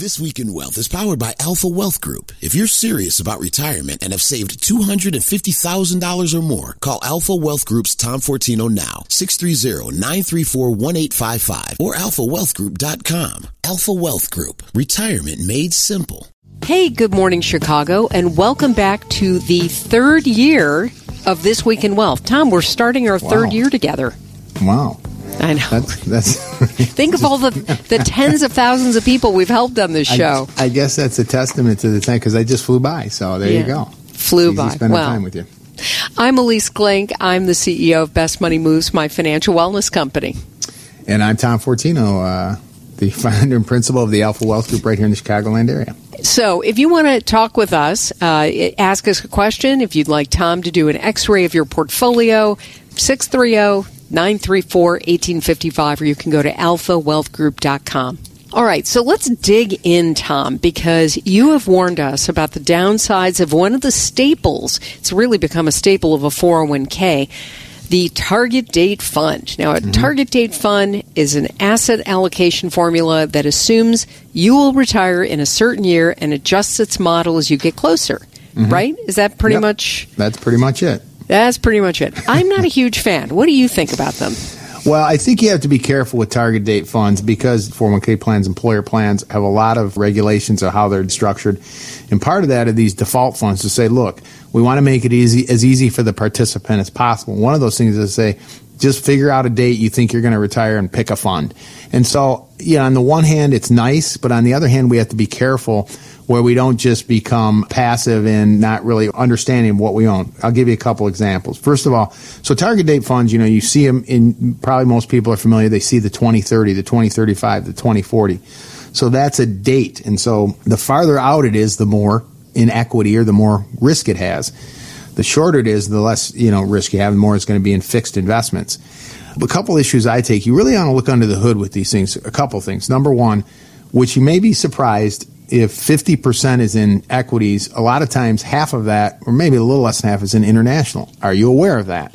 This Week in Wealth is powered by Alpha Wealth Group. If you're serious about retirement and have saved $250,000 or more, call Alpha Wealth Group's Tom Fortino now, 630-934-1855 or alphawealthgroup.com. Alpha Wealth Group. Retirement made simple. Hey, good morning, Chicago, and welcome back to the third year of This Week in Wealth. Tom, we're starting our Wow. third year together. Wow. I know. That's that's. Think of all the, the tens of thousands of people we've helped on this show. I, I guess that's a testament to the time because I just flew by. So there Yeah. you go. Flew by. Spending Well. time with you. I'm Ilyce Glink. I'm the CEO of Best Money Moves, my financial wellness company. And I'm Tom Fortino, uh, the founder and principal of the Alpha Wealth Group right here in the Chicagoland area. So, if you want to talk with us, uh, ask us a question. If you'd like Tom to do an x ray of your portfolio, 630 934 1855, or you can go to alphawealthgroup.com. All right, so let's dig in, Tom, because you have warned us about the downsides of one of the staples. It's really become a staple of a 401k, the target date fund. Now, a mm-hmm. target date fund is an asset allocation formula that assumes you will retire in a certain year and adjusts its model as you get closer. Mm-hmm. Right? Is that pretty Yep. much? That's pretty much it. That's pretty much it. I'm not a huge fan. What do you think about them? Well, I think you have to be careful with target date funds because 401k plans, employer plans have a lot of regulations of how they're structured. And part of that are these default funds to say, look, we want to make it easy, as easy for the participant as possible. One of those things is to say, just figure out a date you think you're going to retire and pick a fund. And so, yeah, on the one hand, it's nice, but on the other hand, we have to be careful where we don't just become passive and not really understanding what we own. I'll give you a couple examples. First of all, so target date funds, you know, you see them in probably most people are familiar. They see the 2030, the 2035, the 2040. So that's a date. And so the farther out it is, the more in equity or the more risk it has. The shorter it is, the less, you know, risk you have, the more it's going to be in fixed investments. A couple issues I take, you really want to look under the hood with these things. A couple things. Number one, which you may be surprised if 50% is in equities, a lot of times half of that, or maybe a little less than half, is in international. Are you aware of that?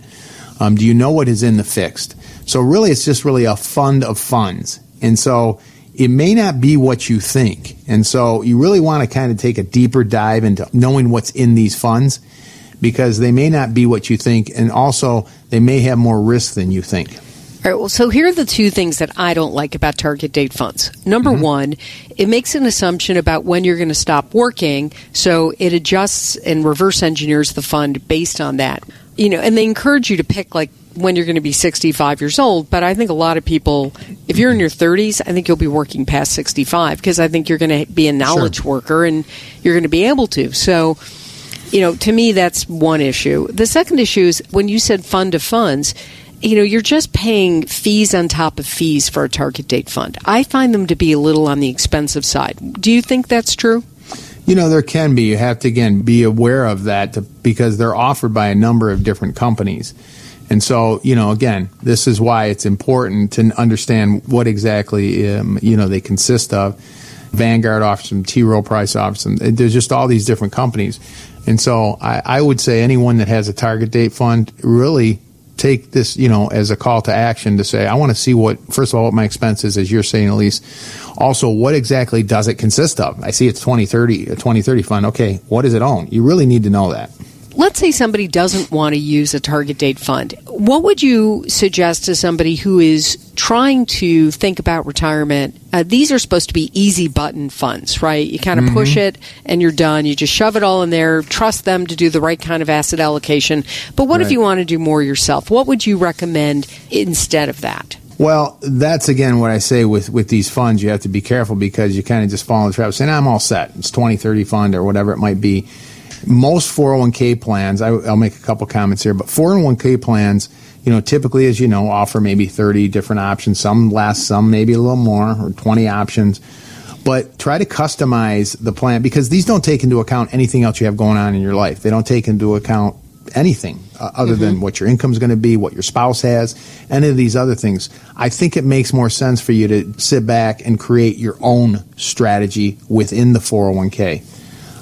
Um, do you know what is in the fixed? So really, it's just really a fund of funds. And so it may not be what you think. And so you really want to kind of take a deeper dive into knowing what's in these funds because they may not be what you think. And also, they may have more risk than you think. All right, well, so here are the two things that I don't like about target date funds. Number mm-hmm. one, it makes an assumption about when you're going to stop working, so it adjusts and reverse engineers the fund based on that. You know, and they encourage you to pick like when you're going to be 65 years old, but I think a lot of people, if you're in your 30s, I think you'll be working past 65 because I think you're going to be a knowledge worker and you're going to be able to. So, you know, to me, that's one issue. The second issue is when you said fund of funds, you know, you're just paying fees on top of fees for a target date fund. I find them to be a little on the expensive side. Do you think that's true? You know, there can be. You have to, again, be aware of that to, because they're offered by a number of different companies. And so, you know, again, this is why it's important to understand what exactly, um, you know, they consist of. Vanguard offers them, T. Rowe Price offers them. There's just all these different companies. And so I, I would say anyone that has a target date fund really take this, you know, as a call to action to say, I want to see what, first of all, what my expenses, is as you're saying, Ilyce. Also, what exactly does it consist of? I see it's 2030, a 2030 fund. Okay, what does it own? You really need to know that. Let's say somebody doesn't want to use a target date fund. What would you suggest to somebody who is trying to think about retirement? Uh, these are supposed to be easy button funds, right? You kind of push it and you're done. You just shove it all in there, trust them to do the right kind of asset allocation. But what if you want to do more yourself? What would you recommend instead of that? Well, that's again what I say with, with these funds. You have to be careful because you kind of just fall in the trap saying, I'm all set. It's 2030 fund or whatever it might be. Most 401k plans, I, I'll make a couple comments here, but 401k plans, you know, typically, as you know, offer maybe 30 different options. Some less, some maybe a little more, or 20 options. But try to customize the plan because these don't take into account anything else you have going on in your life. They don't take into account anything uh, other than what your income is going to be, what your spouse has, any of these other things. I think it makes more sense for you to sit back and create your own strategy within the 401k.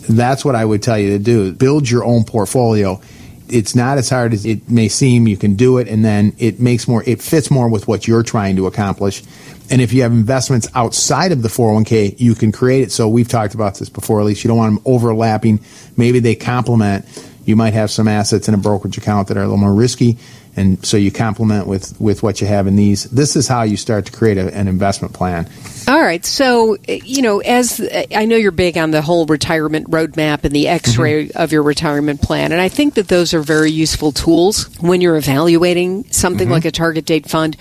That's what I would tell you to do. Build your own portfolio. it's not as hard as it may seem. You can do it, and then it makes more. It fits more with what you're trying to accomplish. And if you have investments outside of the 401k, you can create it. So we've talked about this before, at least you don't want them overlapping. Maybe they complement. You might have some assets in a brokerage account that are a little more risky and so you complement with with what you have in these this is how you start to create a, an investment plan all right so you know as i know you're big on the whole retirement roadmap and the x-ray mm-hmm. of your retirement plan and i think that those are very useful tools when you're evaluating something mm-hmm. like a target date fund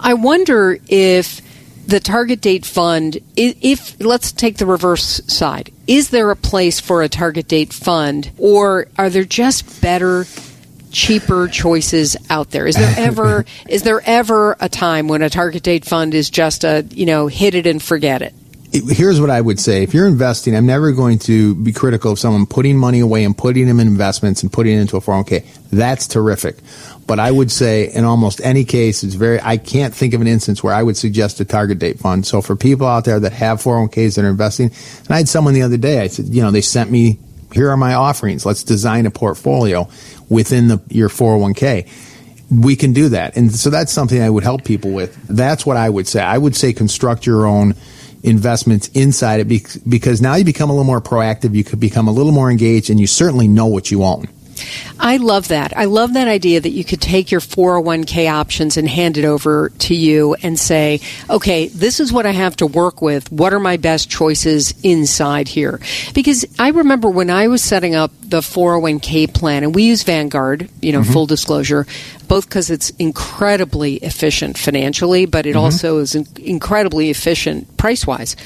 i wonder if the target date fund if let's take the reverse side is there a place for a target date fund or are there just better cheaper choices out there? Is there ever is there ever a time when a target date fund is just a you know hit it and forget it? Here's what I would say. If you're investing, I'm never going to be critical of someone putting money away and putting them in investments and putting it into a 401k. That's terrific. But I would say in almost any case, it's very, I can't think of an instance where I would suggest a target date fund. So for people out there that have 401ks that are investing, and I had someone the other day, I said, you know, they sent me, here are my offerings. Let's design a portfolio within the, your 401k we can do that. And so that's something I would help people with. That's what I would say. I would say construct your own investments inside it because now you become a little more proactive, you could become a little more engaged, and you certainly know what you own. I love that. I love that idea that you could take your 401k options and hand it over to you and say, okay, this is what I have to work with. What are my best choices inside here? Because I remember when I was setting up the 401k plan, and we use Vanguard, you know, mm-hmm. full disclosure, both because it's incredibly efficient financially, but it mm-hmm. also is incredibly efficient price wise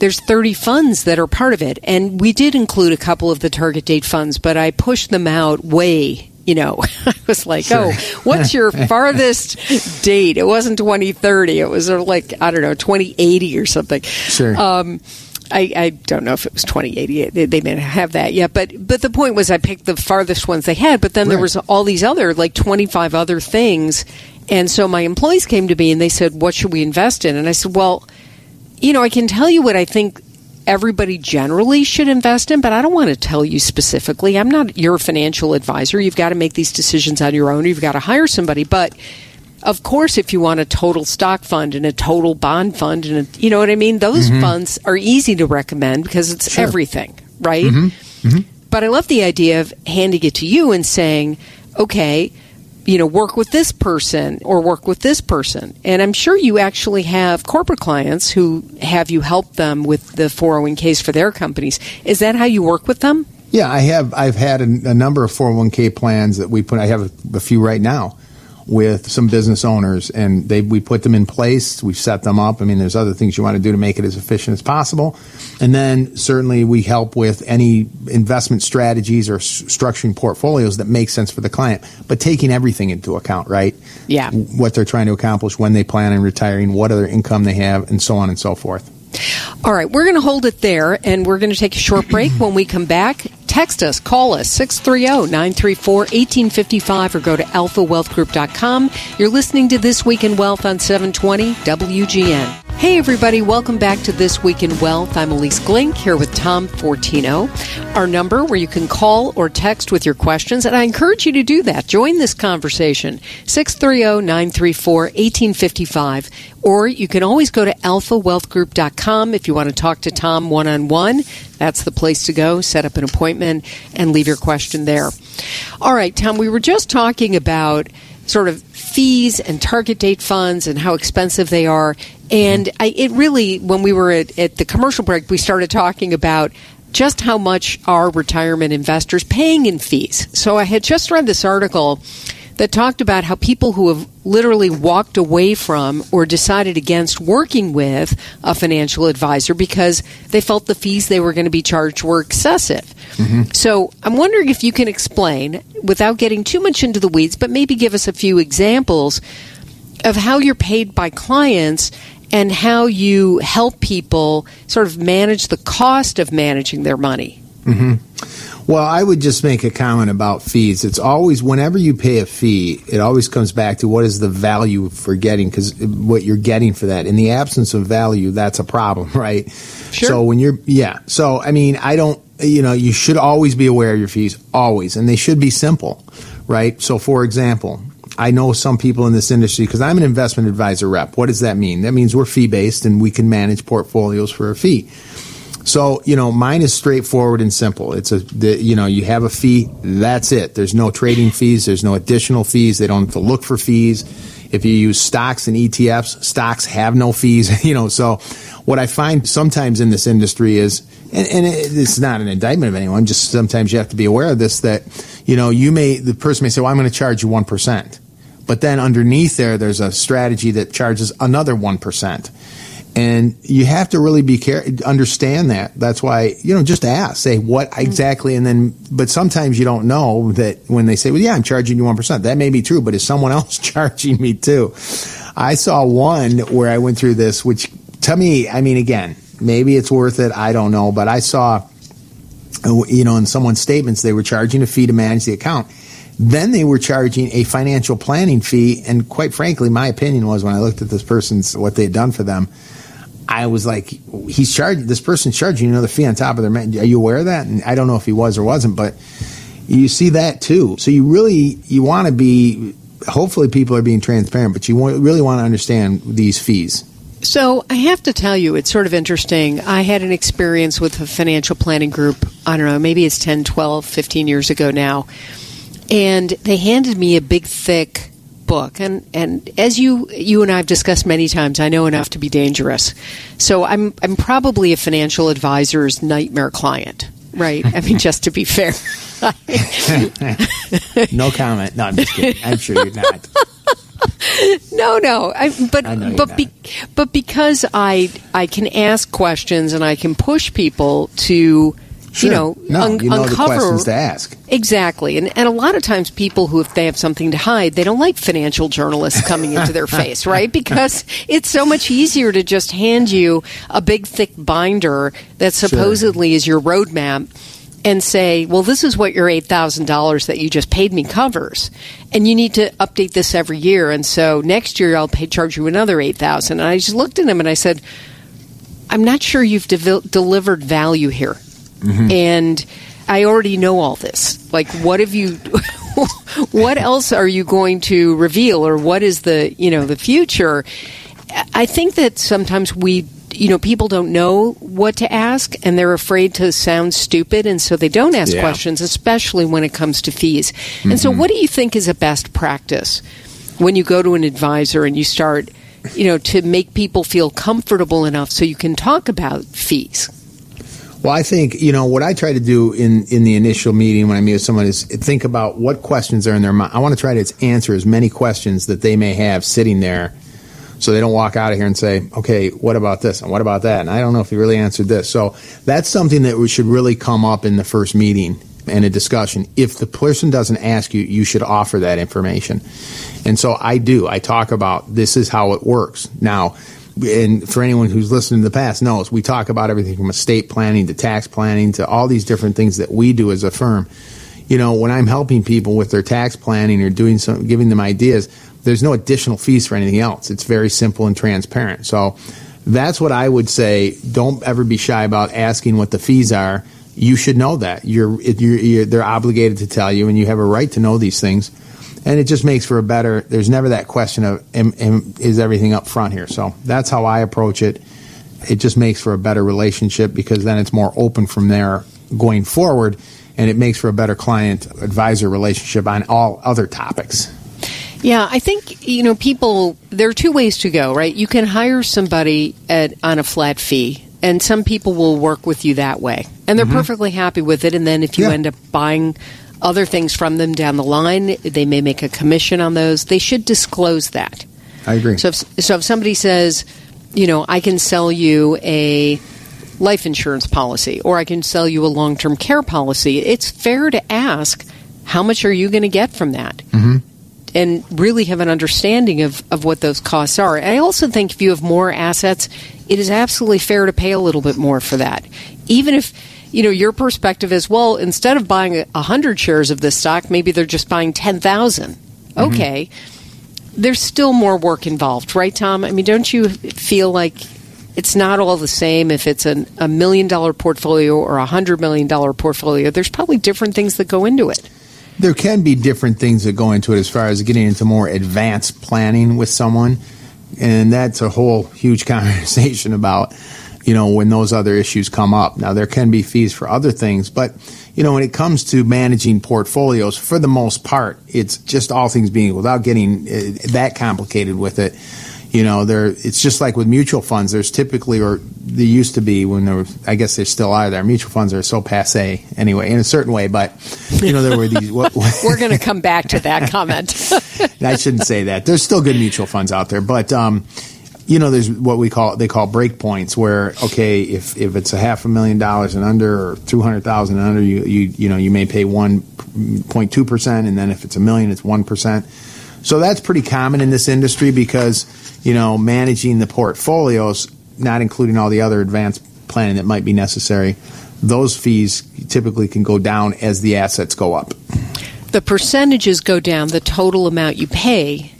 there's 30 funds that are part of it. And we did include a couple of the target date funds, but I pushed them out way you know, I was like, sure. oh, what's your farthest date? It wasn't 2030. It was like, I don't know, 2080 or something. Sure. Um, I, I, don't know if it was 2080. They, they, may not have that yet, but but the point was I picked the farthest ones they had. But then right. there was all these other like 25 other things, and so my employees came to me and they said, "What should we invest in?" And I said, "Well, you know, I can tell you what I think everybody generally should invest in, but I don't want to tell you specifically. I'm not your financial advisor. You've got to make these decisions on your own. You've got to hire somebody. But of course, if you want a total stock fund and a total bond fund, and a, you know what I mean, those mm-hmm. funds are easy to recommend because it's sure. everything, right? Mm-hmm. Mm-hmm. But I love the idea of handing it to you and saying, okay, you know, work with this person or work with this person. And I'm sure you actually have corporate clients who have you help them with the 401ks for their companies. Is that how you work with them? Yeah, I have. I've had a, a number of 401k plans that we put. I have a, a few right now with some business owners, and they we put them in place. We set them up. I mean, there's other things you want to do to make it as efficient as possible, and then certainly we help with any investment strategies or s- structuring portfolios that make sense for the client, but taking everything into account, right? Yeah, what they're trying to accomplish, when they plan on retiring, what other income they have, and so on and so forth. All right, we're going to hold it there, and we're going to take a short break. when we come back, text us, call us, 630-934-1855, or go to alphawealthgroup.com. You're listening to This Week in Wealth on 720 WGN. Hey, everybody, welcome back to This Week in Wealth. I'm Ilyce Glink here with Tom Fortino. Our number where you can call or text with your questions, and I encourage you to do that. Join this conversation, 630 934 1855. Or you can always go to alphawealthgroup.com if you want to talk to Tom one on one. That's the place to go. Set up an appointment and leave your question there. All right, Tom, we were just talking about sort of fees and target date funds and how expensive they are. And I, it really, when we were at, at the commercial break, we started talking about just how much are retirement investors paying in fees. So I had just read this article that talked about how people who have literally walked away from or decided against working with a financial advisor because they felt the fees they were going to be charged were excessive. Mm-hmm. So I'm wondering if you can explain, without getting too much into the weeds, but maybe give us a few examples of how you're paid by clients and how you help people sort of manage the cost of managing their money. Mm-hmm. Well, I would just make a comment about fees. It's always, whenever you pay a fee, it always comes back to what is the value for getting, because what you're getting for that. In the absence of value, that's a problem, right? Sure. So when you're, yeah. So, I mean, I don't, you know, you should always be aware of your fees, always, and they should be simple, right? So, for example, I know some people in this industry because I'm an investment advisor rep. What does that mean? That means we're fee based and we can manage portfolios for a fee. So, you know, mine is straightforward and simple. It's a, the, you know, you have a fee, that's it. There's no trading fees, there's no additional fees. They don't have to look for fees. If you use stocks and ETFs, stocks have no fees, you know. So, what I find sometimes in this industry is, and, and it's not an indictment of anyone, just sometimes you have to be aware of this that, you know, you may, the person may say, well, I'm going to charge you 1%. But then underneath there, there's a strategy that charges another 1% and you have to really be care understand that. That's why you know just ask say what mm-hmm. exactly and then but sometimes you don't know that when they say well yeah i'm charging you 1% that may be true but is someone else charging me too? I saw one where i went through this which to me i mean again maybe it's worth it. I don't know. But i saw you know in someone's statements they were charging a fee to manage the account then they were charging a financial planning fee and quite frankly my opinion was when i looked at this person's what they had done for them I was like, he's charging this person's charging another fee on top of their. Are you aware of that? And I don't know if he was or wasn't, but you see that too. So you really you want to be. Hopefully, people are being transparent, but you really want to understand these fees. So I have to tell you, it's sort of interesting. I had an experience with a financial planning group. I don't know, maybe it's 10, 12, 15 years ago now. And they handed me a big, thick book, and and as you you and I have discussed many times, I know enough to be dangerous. So I'm I'm probably a financial advisor's nightmare client, right? I mean, just to be fair. no comment. No, I'm just kidding. I'm sure you're not. no, no. I, but I but be, but because I I can ask questions and I can push people to Sure. you know, no, un- you know uncover the questions to ask. Exactly, and and a lot of times people who, if they have something to hide, they don't like financial journalists coming into their face, right? Because it's so much easier to just hand you a big thick binder that supposedly sure. is your roadmap. And say, well, this is what your eight thousand dollars that you just paid me covers, and you need to update this every year. And so next year I'll pay, charge you another eight thousand. And I just looked at him and I said, I'm not sure you've de- delivered value here. Mm-hmm. And I already know all this. Like, what have you? what else are you going to reveal, or what is the you know the future? I think that sometimes we you know people don't know what to ask and they're afraid to sound stupid and so they don't ask yeah. questions especially when it comes to fees mm-hmm. and so mm-hmm. what do you think is a best practice when you go to an advisor and you start you know to make people feel comfortable enough so you can talk about fees well, I think you know what I try to do in in the initial meeting when I meet with someone is think about what questions are in their mind. I want to try to answer as many questions that they may have sitting there, so they don't walk out of here and say, "Okay, what about this and what about that?" And I don't know if you really answered this. So that's something that we should really come up in the first meeting and a discussion. If the person doesn't ask you, you should offer that information. And so I do. I talk about this is how it works now and for anyone who's listened in the past knows we talk about everything from estate planning to tax planning to all these different things that we do as a firm. You know, when I'm helping people with their tax planning or doing some, giving them ideas, there's no additional fees for anything else. It's very simple and transparent. So that's what I would say. Don't ever be shy about asking what the fees are. You should know that. You're, you're, you're they're obligated to tell you, and you have a right to know these things and it just makes for a better. There's never that question of am, am, is everything up front here. So that's how I approach it. It just makes for a better relationship because then it's more open from there going forward, and it makes for a better client advisor relationship on all other topics. Yeah, I think you know people. There are two ways to go, right? You can hire somebody at on a flat fee, and some people will work with you that way, and they're mm-hmm. perfectly happy with it. And then if you yeah. end up buying other things from them down the line. They may make a commission on those. They should disclose that. I agree. So if, so if somebody says, you know, I can sell you a life insurance policy or I can sell you a long term care policy, it's fair to ask, how much are you going to get from that? Mm-hmm. And really have an understanding of, of what those costs are. I also think if you have more assets, it is absolutely fair to pay a little bit more for that. Even if you know, your perspective is, well, instead of buying a hundred shares of this stock, maybe they're just buying ten thousand. mm mm-hmm. Okay, there's still more work involved, right, Tom? I mean, don't you feel like it's not all the same if it's an, a million dollar portfolio or a hundred million dollar portfolio. There's probably different things that go into it. There can be different things that go into it as far as getting into more advanced planning with someone. And that's a whole huge conversation about, you know, when those other issues come up. Now, there can be fees for other things, but, you know, when it comes to managing portfolios, for the most part, it's just all things being without getting uh, that complicated with it you know, there it's just like with mutual funds. There's typically, or there used to be when there was, I guess there still are there. Mutual funds are so passe anyway, in a certain way. But you know, there were these. What, We're going to come back to that comment. I shouldn't say that. There's still good mutual funds out there, but. Um, you know, there's what we call they call break points, where okay, if, if it's a half a million dollars and under, or two hundred thousand and under, you you you know you may pay one point two percent, and then if it's a million, it's one percent. So that's pretty common in this industry because you know, managing the portfolios, not including all the other advanced planning that might be necessary, those fees typically can go down as the assets go up. The percentages go down, the total amount you pay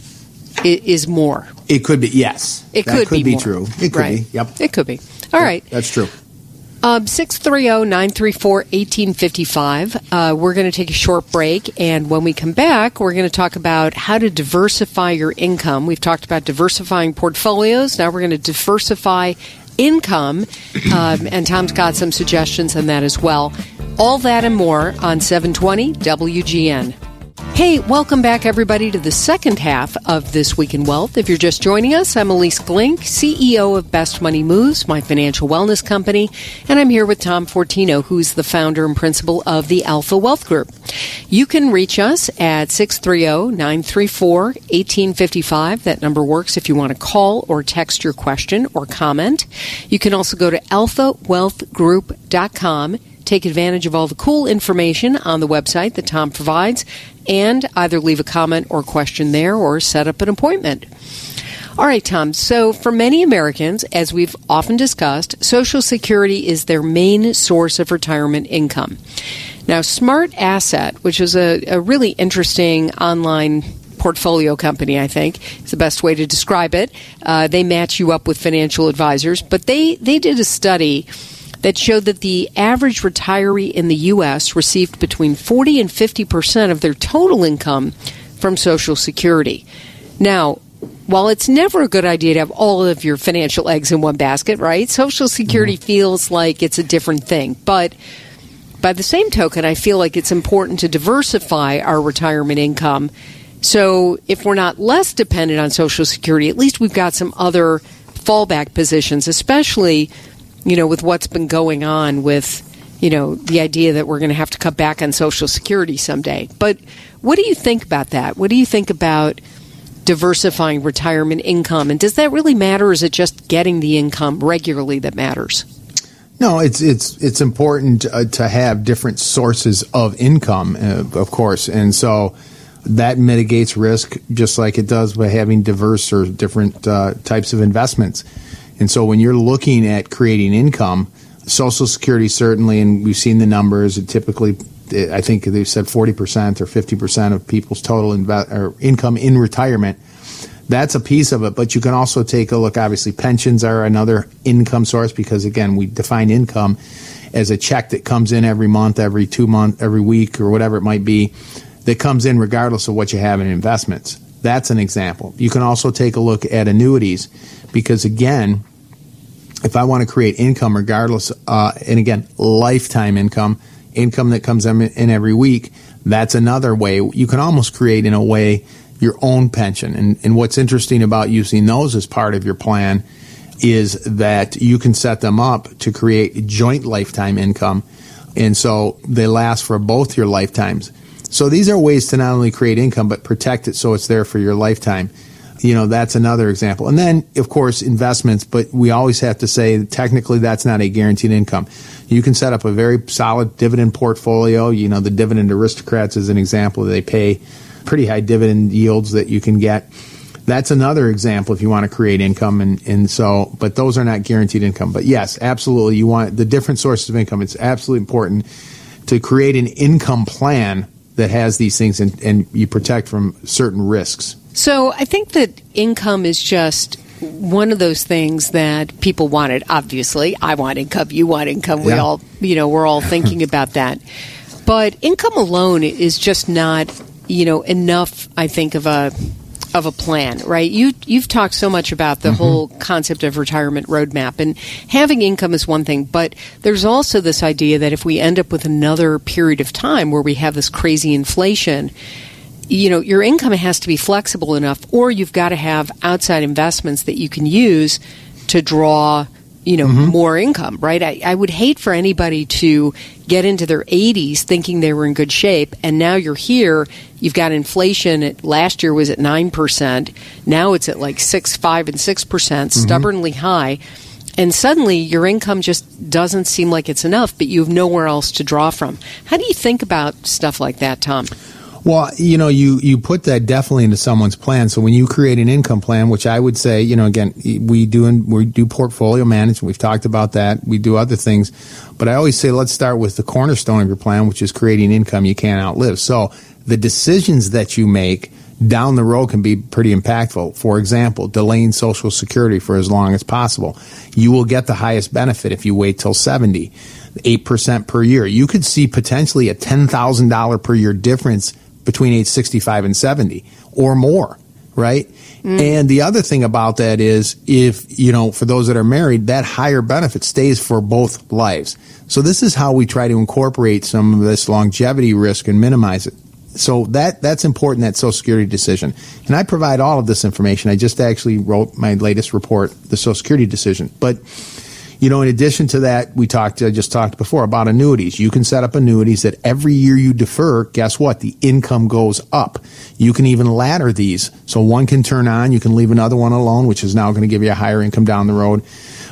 is more. It could be, yes. It that could, could be, be true. It could right. be, yep. It could be. All right. That's true. Um, 630 934 1855. Uh, we're going to take a short break, and when we come back, we're going to talk about how to diversify your income. We've talked about diversifying portfolios. Now we're going to diversify income, um, and Tom's got some suggestions on that as well. All that and more on 720 WGN. Hey, welcome back, everybody, to the second half of This Week in Wealth. If you're just joining us, I'm Ilyce Glink, CEO of Best Money Moves, my financial wellness company, and I'm here with Tom Fortino, who's the founder and principal of the Alpha Wealth Group. You can reach us at 630-934-1855. That number works if you want to call or text your question or comment. You can also go to alphawealthgroup.com take advantage of all the cool information on the website that Tom provides and either leave a comment or question there or set up an appointment. All right, Tom. So, for many Americans, as we've often discussed, Social Security is their main source of retirement income. Now, SmartAsset, which is a, a really interesting online portfolio company, I think is the best way to describe it. Uh, they match you up with financial advisors, but they, they did a study that showed that the average retiree in the U.S. received between 40 and 50 percent of their total income from Social Security. Now, while it's never a good idea to have all of your financial eggs in one basket, right? Social Security mm-hmm. feels like it's a different thing. But by the same token, I feel like it's important to diversify our retirement income. So if we're not less dependent on Social Security, at least we've got some other fallback positions, especially you know, with what's been going on with, you know, the idea that we're going to have to cut back on Social Security someday. But what do you think about that? What do you think about diversifying retirement income? And does that really matter? Is it just getting the income regularly that matters? No, it's it's it's important uh, to have different sources of income, uh, of course, and so that mitigates risk just like it does by having diverse or different uh, types of investments. And so when you're looking at creating income, Social Security certainly, and we've seen the numbers, it typically, I think they've said 40% or 50% of people's total inve- income in retirement. That's a piece of it, but you can also take a look. Obviously, pensions are another income source because, again, we define income as a check that comes in every month, every two month, every week, or whatever it might be, that comes in regardless of what you have in investments. That's an example. You can also take a look at annuities because, again, if I want to create income, regardless, uh, and again, lifetime income, income that comes in, every week, that's another way. You can almost create, in a way, your own pension. And, and what's interesting about using those as part of your plan is that you can set them up to create joint lifetime income. And so they last for both your lifetimes. So these are ways to not only create income, but protect it so it's there for your lifetime you know, that's another example. And then, of course, investments, but we always have to say technically that's not a guaranteed income. You can set up a very solid dividend portfolio. You know, the dividend aristocrats is an example. They pay pretty high dividend yields that you can get. That's another example if you want to create income. And, and so, but those are not guaranteed income. But yes, absolutely. You want the different sources of income. It's absolutely important to create an income plan that has these things and, and you protect from certain risks. So I think that income is just one of those things that people wanted. Obviously, I want income, you want income. We Yeah. all, you know, we're all thinking about that. But income alone is just not, you know, enough. I think of a of a plan, right? You you've talked so much about the mm-hmm. whole concept of retirement roadmap, and having income is one thing, but there's also this idea that if we end up with another period of time where we have this crazy inflation, you know, your income has to be flexible enough, or you've got to have outside investments that you can use to draw, you know, mm-hmm. more income, right? I, I would hate for anybody to get into their 80s thinking they were in good shape, and now you're here, you've got inflation. At, last year was at 9%, now it's at like 6, 5, and 6%, mm-hmm. stubbornly high. And suddenly your income just doesn't seem like it's enough, but you have nowhere else to draw from. How do you think about stuff like that, Tom? Well, you know, you, you put that definitely into someone's plan. So when you create an income plan, which I would say, you know, again, we do in, we do portfolio management. We've talked about that. We do other things, but I always say let's start with the cornerstone of your plan, which is creating income you can't outlive. So the decisions that you make down the road can be pretty impactful. For example, delaying Social Security for as long as possible. You will get the highest benefit if you wait till 70. 8% per year. You could see potentially a $10,000 per year difference between age 65 and 70 or more, right? And the other thing about that is if, you know, for those that are married, that higher benefit stays for both lives. So this is how we try to incorporate some of this longevity risk and minimize it. So that that's important that Social Security decision, and I provide all of this information. I just actually wrote my latest report, the Social Security decision. But you know, in addition to that, we talked I just talked before about annuities. You can set up annuities that every year you defer, guess what? The income goes up. You can even ladder these, so one can turn on, you can leave another one alone, which is now going to give you a higher income down the road.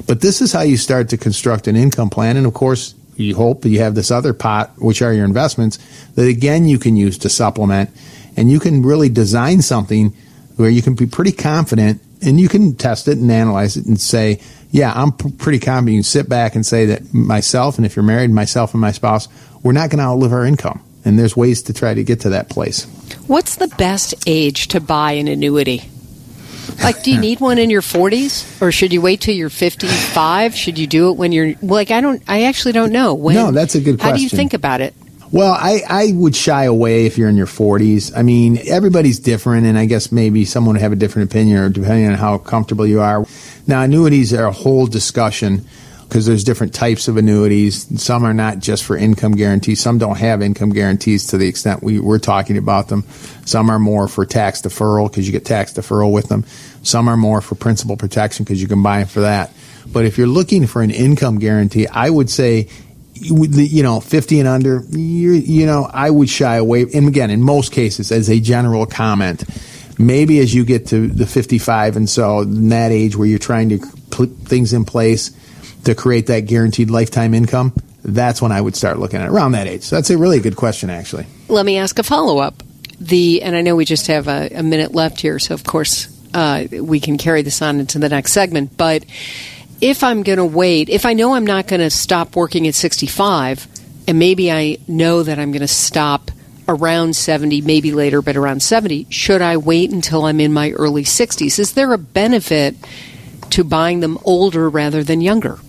But this is how you start to construct an income plan, and of course, you hope that you have this other pot, which are your investments, that again you can use to supplement, and you can really design something where you can be pretty confident, and you can test it and analyze it and say, yeah, I'm p- pretty confident. You can sit back and say that myself, and if you're married, myself and my spouse, we're not going to outlive our income, and there's ways to try to get to that place. What's the best age to buy an annuity? Like, do you need one in your 40s, or should you wait till you're 55? Should you do it when you're like? I don't. I actually don't know. When, No, that's a good question. How do you think about it? Well, I, I would shy away if you're in your 40s. I mean, everybody's different, and I guess maybe someone would have a different opinion or depending on how comfortable you are. Now, annuities are a whole discussion because there's different types of annuities. Some are not just for income guarantees. Some don't have income guarantees to the extent we, we're talking about them. Some are more for tax deferral because you get tax deferral with them. Some are more for principal protection because you can buy them for that. But if you're looking for an income guarantee, I would say you know, 50 and under, you you know, I would shy away. And again, in most cases, as a general comment, maybe as you get to the 55 and so in that age where you're trying to put things in place to create that guaranteed lifetime income, that's when I would start looking at it, around that age. So that's a really good question, actually. Let me ask a follow up. The and I know we just have a, a minute left here, so of course uh, we can carry this on into the next segment. But if I'm going to wait, if I know I'm not going to stop working at 65, and maybe I know that I'm going to stop around 70, maybe later, but around 70, should I wait until I'm in my early 60s? Is there a benefit to buying them older rather than younger?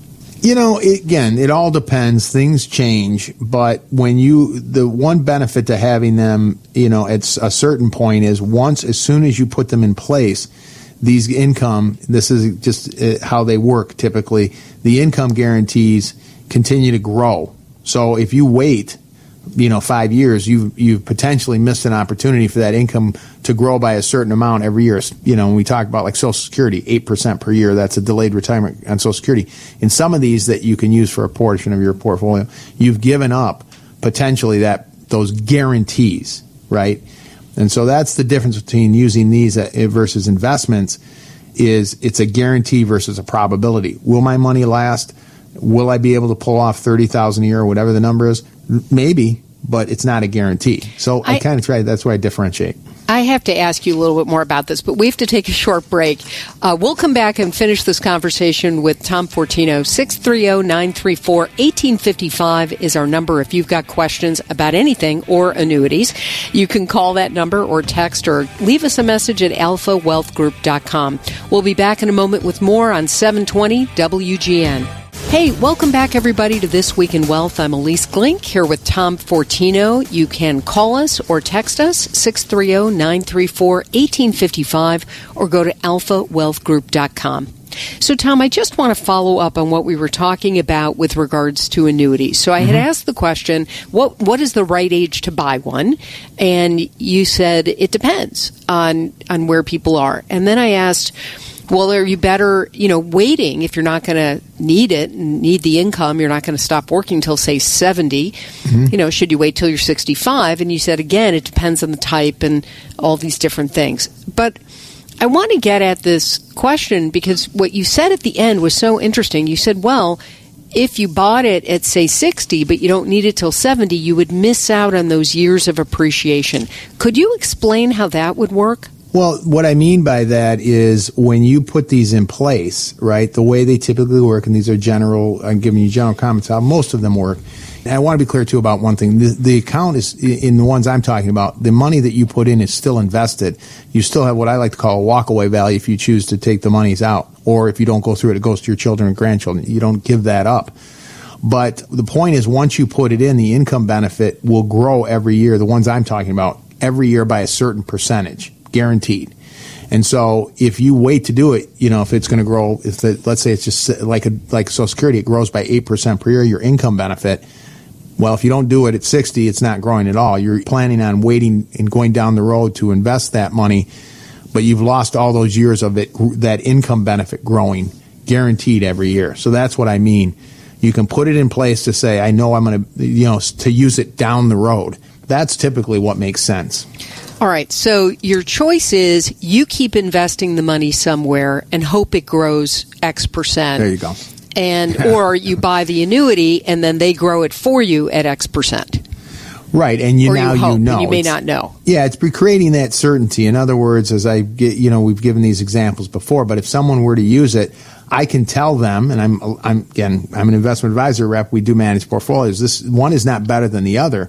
You know, again, it all depends. Things change, but when you, the one benefit to having them, you know, at a certain point is once, as soon as you put them in place, these income, this is just uh, how they work typically, the income guarantees continue to grow. So if you wait, you know, five years, you've, you've potentially missed an opportunity for that income to grow by a certain amount every year. You know, when we talk about like Social Security, 8% per year, that's a delayed retirement on Social Security. In some of these that you can use for a portion of your portfolio, you've given up potentially that, those guarantees, right? And so that's the difference between using these uh, versus investments is it's a guarantee versus a probability. Will my money last? Will I be able to pull off 30,000 a year or whatever the number is? Maybe, but it's not a guarantee. So I, I- kind of try that's why I differentiate. I have to ask you a little bit more about this, but we have to take a short break. Uh, we'll come back and finish this conversation with Tom Fortino. 630 934 1855 is our number if you've got questions about anything or annuities. You can call that number or text or leave us a message at alphawealthgroup.com. We'll be back in a moment with more on 720 WGN. Hey, welcome back, everybody, to This Week in Wealth. I'm Ilyce Glink here with Tom Fortino. You can call us or text us 630 934 1855 or go to alphawealthgroup.com. So, Tom, I just want to follow up on what we were talking about with regards to annuities. So, I had mm-hmm. asked the question, what what is the right age to buy one? And you said it depends on on where people are. And then I asked, well, are you better, you know, waiting if you're not going to need it and need the income? You're not going to stop working until, say, 70. Mm-hmm. You know, should you wait till you're 65? And you said, again, it depends on the type and all these different things. But I want to get at this question because what you said at the end was so interesting. You said, well, if you bought it at say 60 but you don't need it till 70 you would miss out on those years of appreciation could you explain how that would work well, what I mean by that is when you put these in place, right, the way they typically work, and these are general, I'm giving you general comments how most of them work. And I want to be clear too about one thing. The, the, account is, in the ones I'm talking about, the money that you put in is still invested. You still have what I like to call a walkaway value if you choose to take the monies out. Or if you don't go through it, it goes to your children and grandchildren. You don't give that up. But the point is, once you put it in, the income benefit will grow every year. The ones I'm talking about, every year by a certain percentage guaranteed. And so if you wait to do it, you know, if it's going to grow, if the, let's say it's just like a, like Social Security, it grows by 8% per year, your income benefit. Well, if you don't do it at 60, it's not growing at all. You're planning on waiting and going down the road to invest that money, but you've lost all those years of it, that income benefit growing guaranteed every year. So that's what I mean. You can put it in place to say, I know I'm going to, you know, to use it down the road. That's typically what makes sense. All right. So your choice is you keep investing the money somewhere and hope it grows X percent. There you go. And or you buy the annuity and then they grow it for you at X percent. Right, and you or now you, you know you may not know. Yeah, it's creating that certainty. In other words, as I get, you know, we've given these examples before, but if someone were to use it, I can tell them, and I'm, I'm again, I'm an investment advisor rep. We do manage portfolios. This one is not better than the other,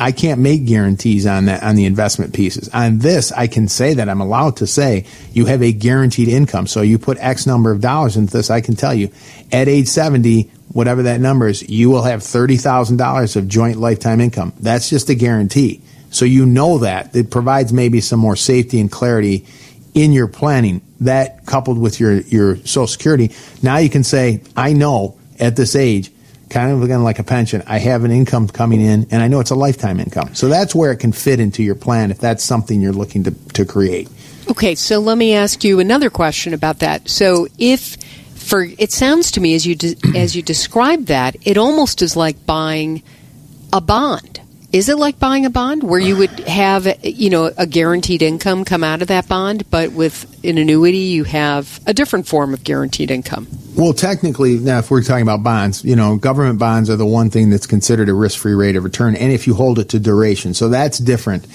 I can't make guarantees on that on the investment pieces. On this, I can say that I'm allowed to say you have a guaranteed income. So you put X number of dollars into this, I can tell you at age 70, whatever that number is, you will have $30,000 of joint lifetime income. That's just a guarantee. So you know that. It provides maybe some more safety and clarity in your planning. That coupled with your, your social security, now you can say, I know at this age, kind of again like a pension. I have an income coming in, and I know it's a lifetime income. So that's where it can fit into your plan if that's something you're looking to, to create. Okay, so let me ask you another question about that. So if for it sounds to me as you de- as you describe that, it almost is like buying a bond. Is it like buying a bond where you would have you know a guaranteed income come out of that bond, but with an annuity you have a different form of guaranteed income? Well, technically, now if we're talking about bonds, you know, government bonds are the one thing that's considered a risk-free rate of return, and if you hold it to duration, so that's different.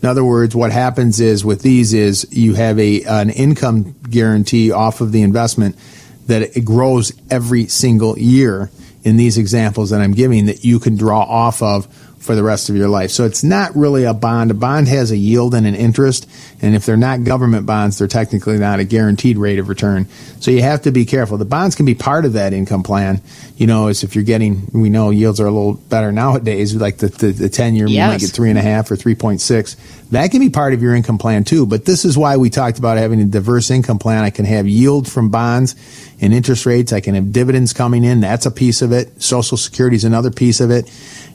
In other words, what happens is with these is you have a an income guarantee off of the investment that it grows every single year in these examples that I'm giving that you can draw off of for the rest of your life. So it's not really a bond. A bond has a yield and an interest, and if they're not government bonds, they're technically not a guaranteed rate of return. So you have to be careful. The bonds can be part of that income plan. You know, as if you're getting, we know yields are a little better nowadays. Like the the, the ten year, yes. you might get three and a half or three point six. That can be part of your income plan too. But this is why we talked about having a diverse income plan. I can have yield from bonds and interest rates. I can have dividends coming in. That's a piece of it. Social Security is another piece of it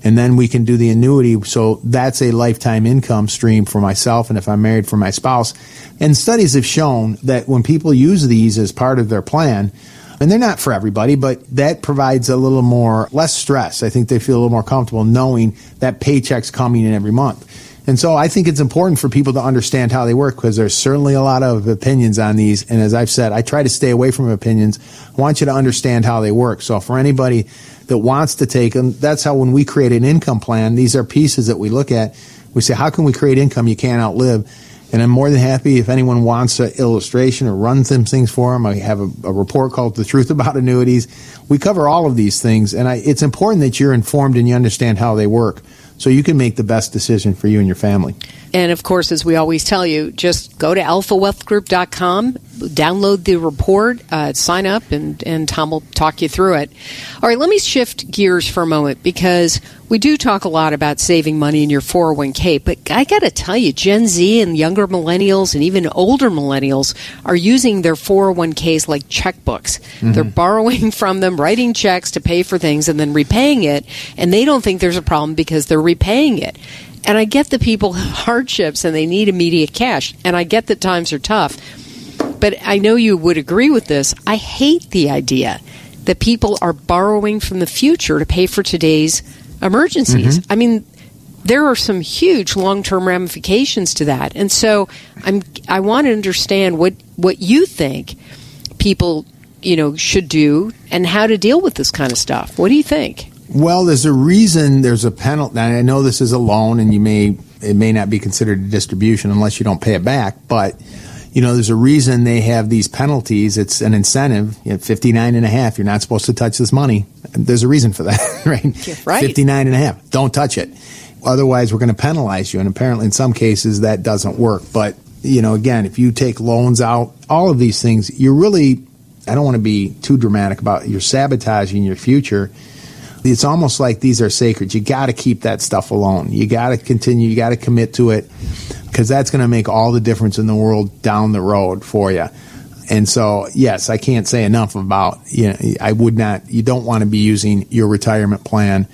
and then we can do the annuity. So that's a lifetime income stream for myself, and if I'm married, for my spouse. And studies have shown that when people use these as part of their plan, and they're not for everybody, but that provides a little more less stress. I think they feel a little more comfortable knowing that paycheck's coming in every month. And so I think it's important for people to understand how they work because there's certainly a lot of opinions on these. And as I've said, I try to stay away from opinions. I want you to understand how they work. So for anybody that wants to take them. That's how when we create an income plan, these are pieces that we look at. We say, how can we create income you can't outlive? And I'm more than happy if anyone wants an illustration or run some things for them. I have a, a report called The Truth About Annuities. We cover all of these things, and I, it's important that you're informed and you understand how they work so you can make the best decision for you and your family. And of course, as we always tell you, just go to alphawealthgroup.com, download the report, uh, sign up, and, and Tom will talk you through it. All right, let me shift gears for a moment because we do talk a lot about saving money in your 401k, but I got to tell you, Gen Z and younger millennials and even older millennials are using their 401ks like checkbooks. Mm-hmm. They're borrowing from them, writing checks to pay for things, and then repaying it, and they don't think there's a problem because they're repaying it. And I get the people have hardships and they need immediate cash. And I get that times are tough. But I know you would agree with this. I hate the idea that people are borrowing from the future to pay for today's emergencies. Mm-hmm. I mean, there are some huge long-term ramifications to that. And so I'm I want to understand what what you think people, you know, should do and how to deal with this kind of stuff. What do you think? Well, there's a reason there's a penalty. I know this is a loan, and you may it may not be considered a distribution unless you don't pay it back. But you know, there's a reason they have these penalties. It's an incentive. You know, 59 and a half. You're not supposed to touch this money. There's a reason for that, right? right. 59 and a half. Don't touch it. Otherwise, we're going to penalize you. And apparently, in some cases, that doesn't work. But you know, again, if you take loans out, all of these things, you're really. I don't want to be too dramatic about you're sabotaging your future it's almost like these are sacred. You got to keep that stuff alone. You got to continue. You got to commit to it because that's going to make all the difference in the world down the road for you. And so, yes, I can't say enough about, you know, I would not, you don't want to be using your retirement plan.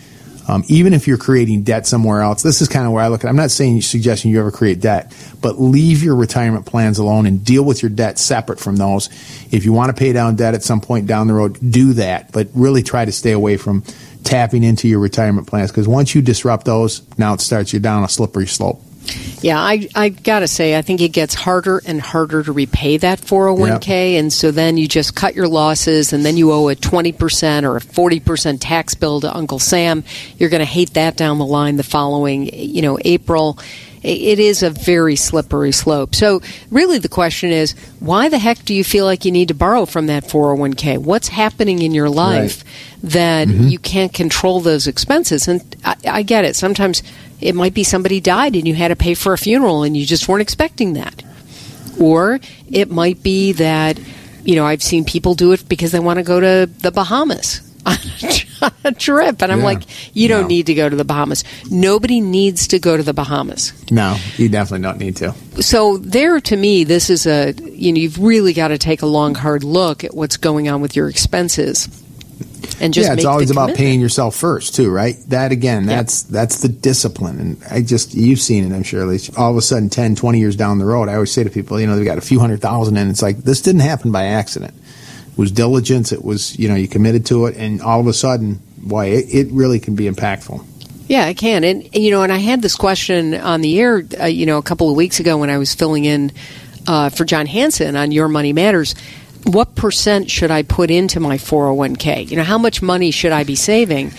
Um, even if you're creating debt somewhere else, this is kind of where I look at. I'm not saying suggesting you ever create debt, but leave your retirement plans alone and deal with your debt separate from those. If you want to pay down debt at some point down the road, do that, but really try to stay away from tapping into your retirement plans because once you disrupt those, now it starts you down a slippery slope. Yeah, I I gotta say, I think it gets harder and harder to repay that 401k, yep. and so then you just cut your losses, and then you owe a 20% or a 40% tax bill to Uncle Sam. You're going to hate that down the line the following, you know, April it is a very slippery slope. So, really, the question is why the heck do you feel like you need to borrow from that 401k? What's happening in your life right. that mm-hmm. you can't control those expenses? And I, I get it. Sometimes it might be somebody died and you had to pay for a funeral and you just weren't expecting that. Or it might be that, you know, I've seen people do it because they want to go to the Bahamas on a trip. And I'm yeah. like, you don't no. need to go to the Bahamas. Nobody needs to go to the Bahamas. No, you definitely don't need to. So, there to me, this is a, you know, you've really got to take a long, hard look at what's going on with your expenses. And just yeah, it's always about paying yourself first too, right? That again, that's that's the discipline. And I just you've seen it, I'm sure. At least all of a sudden, 10, 20 years down the road, I always say to people, you know, they've got a few hundred thousand, and it's like this didn't happen by accident was diligence. It was, you know, you committed to it, and all of a sudden, why it, it really can be impactful. Yeah, it can. And, you know, and I had this question on the air, uh, you know, a couple of weeks ago when I was filling in uh, for Jon Hansen on Your Money Matters. What percent should I put into my 401k? You know, how much money should I be saving?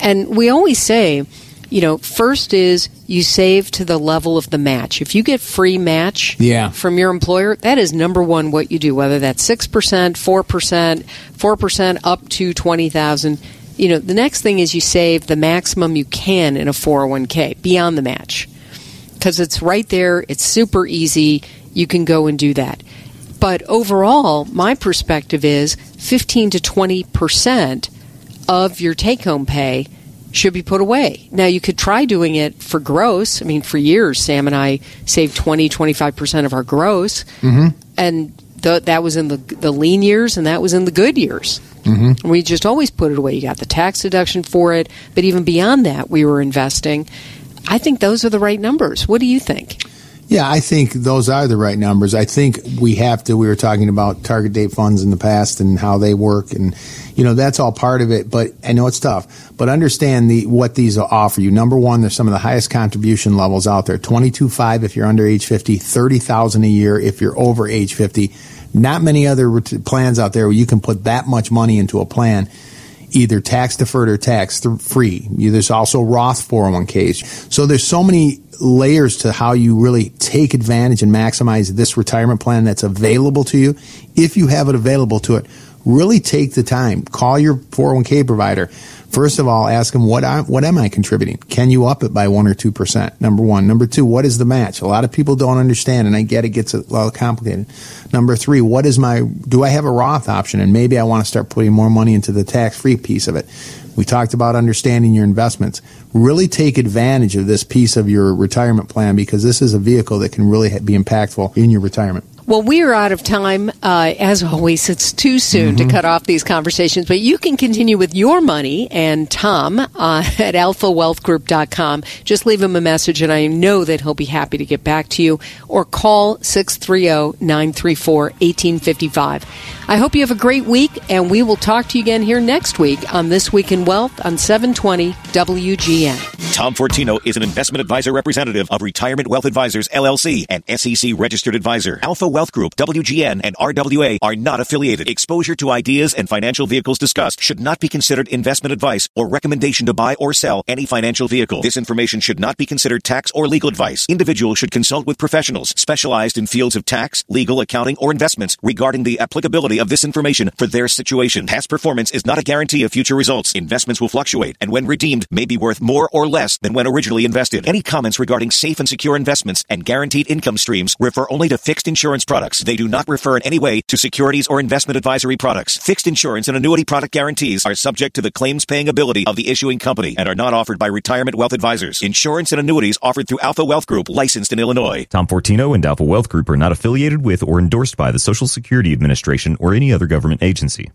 And we always say, you know, first is you save to the level of the match. If you get free match yeah. from your employer, that is number one what you do, whether that's 6%, 4%, 4% up to 20000 You know, the next thing is you save the maximum you can in a 401k beyond the match. Because it's right there, it's super easy, you can go and do that. But overall, my perspective is 15 to 20% of your take home pay should be put away. Now, you could try doing it for gross. I mean, for years, Sam and I saved 20, 25% of our gross. Mm-hmm. And the, that was in the, the lean years and that was in the good years. Mm-hmm. We just always put it away. You got the tax deduction for it. But even beyond that, we were investing. I think those are the right numbers. What do you think? Yeah, I think those are the right numbers. I think we have to. We were talking about target date funds in the past and how they work, and you know that's all part of it. But I know it's tough. But understand the what these offer you. Number one, there's some of the highest contribution levels out there. Twenty two five if you're under age fifty, thirty thousand a year if you're over age fifty. Not many other plans out there where you can put that much money into a plan. Either tax deferred or tax free. There's also Roth 401ks. So there's so many layers to how you really take advantage and maximize this retirement plan that's available to you. If you have it available to it, really take the time. Call your 401k provider First of all, ask them what I, what am I contributing? Can you up it by one or two percent? Number one. Number two, what is the match? A lot of people don't understand, and I get it gets a lot complicated. Number three, what is my? Do I have a Roth option? And maybe I want to start putting more money into the tax free piece of it. We talked about understanding your investments. Really take advantage of this piece of your retirement plan because this is a vehicle that can really be impactful in your retirement. Well, we are out of time. Uh, as always, it's too soon mm-hmm. to cut off these conversations, but you can continue with your money and Tom uh, at alphawealthgroup.com. Just leave him a message, and I know that he'll be happy to get back to you, or call 630 934 1855. I hope you have a great week, and we will talk to you again here next week on This Week in Wealth on 720 WGN. Tom Fortino is an investment advisor representative of Retirement Wealth Advisors, LLC, and SEC registered advisor. Alpha Wealth Group, WGN, and RWA are not affiliated. Exposure to ideas and financial vehicles discussed should not be considered investment advice or recommendation to buy or sell any financial vehicle. This information should not be considered tax or legal advice. Individuals should consult with professionals specialized in fields of tax, legal, accounting, or investments regarding the applicability of this information for their situation. Past performance is not a guarantee of future results. Investments will fluctuate and when redeemed may be worth more or less than when originally invested. Any comments regarding safe and secure investments and guaranteed income streams refer only to fixed insurance products. They do not refer in any way to securities or investment advisory products. Fixed insurance and annuity product guarantees are subject to the claims paying ability of the issuing company and are not offered by retirement wealth advisors. Insurance and annuities offered through Alpha Wealth Group, licensed in Illinois. Tom Fortino and Alpha Wealth Group are not affiliated with or endorsed by the Social Security Administration or any other government agency.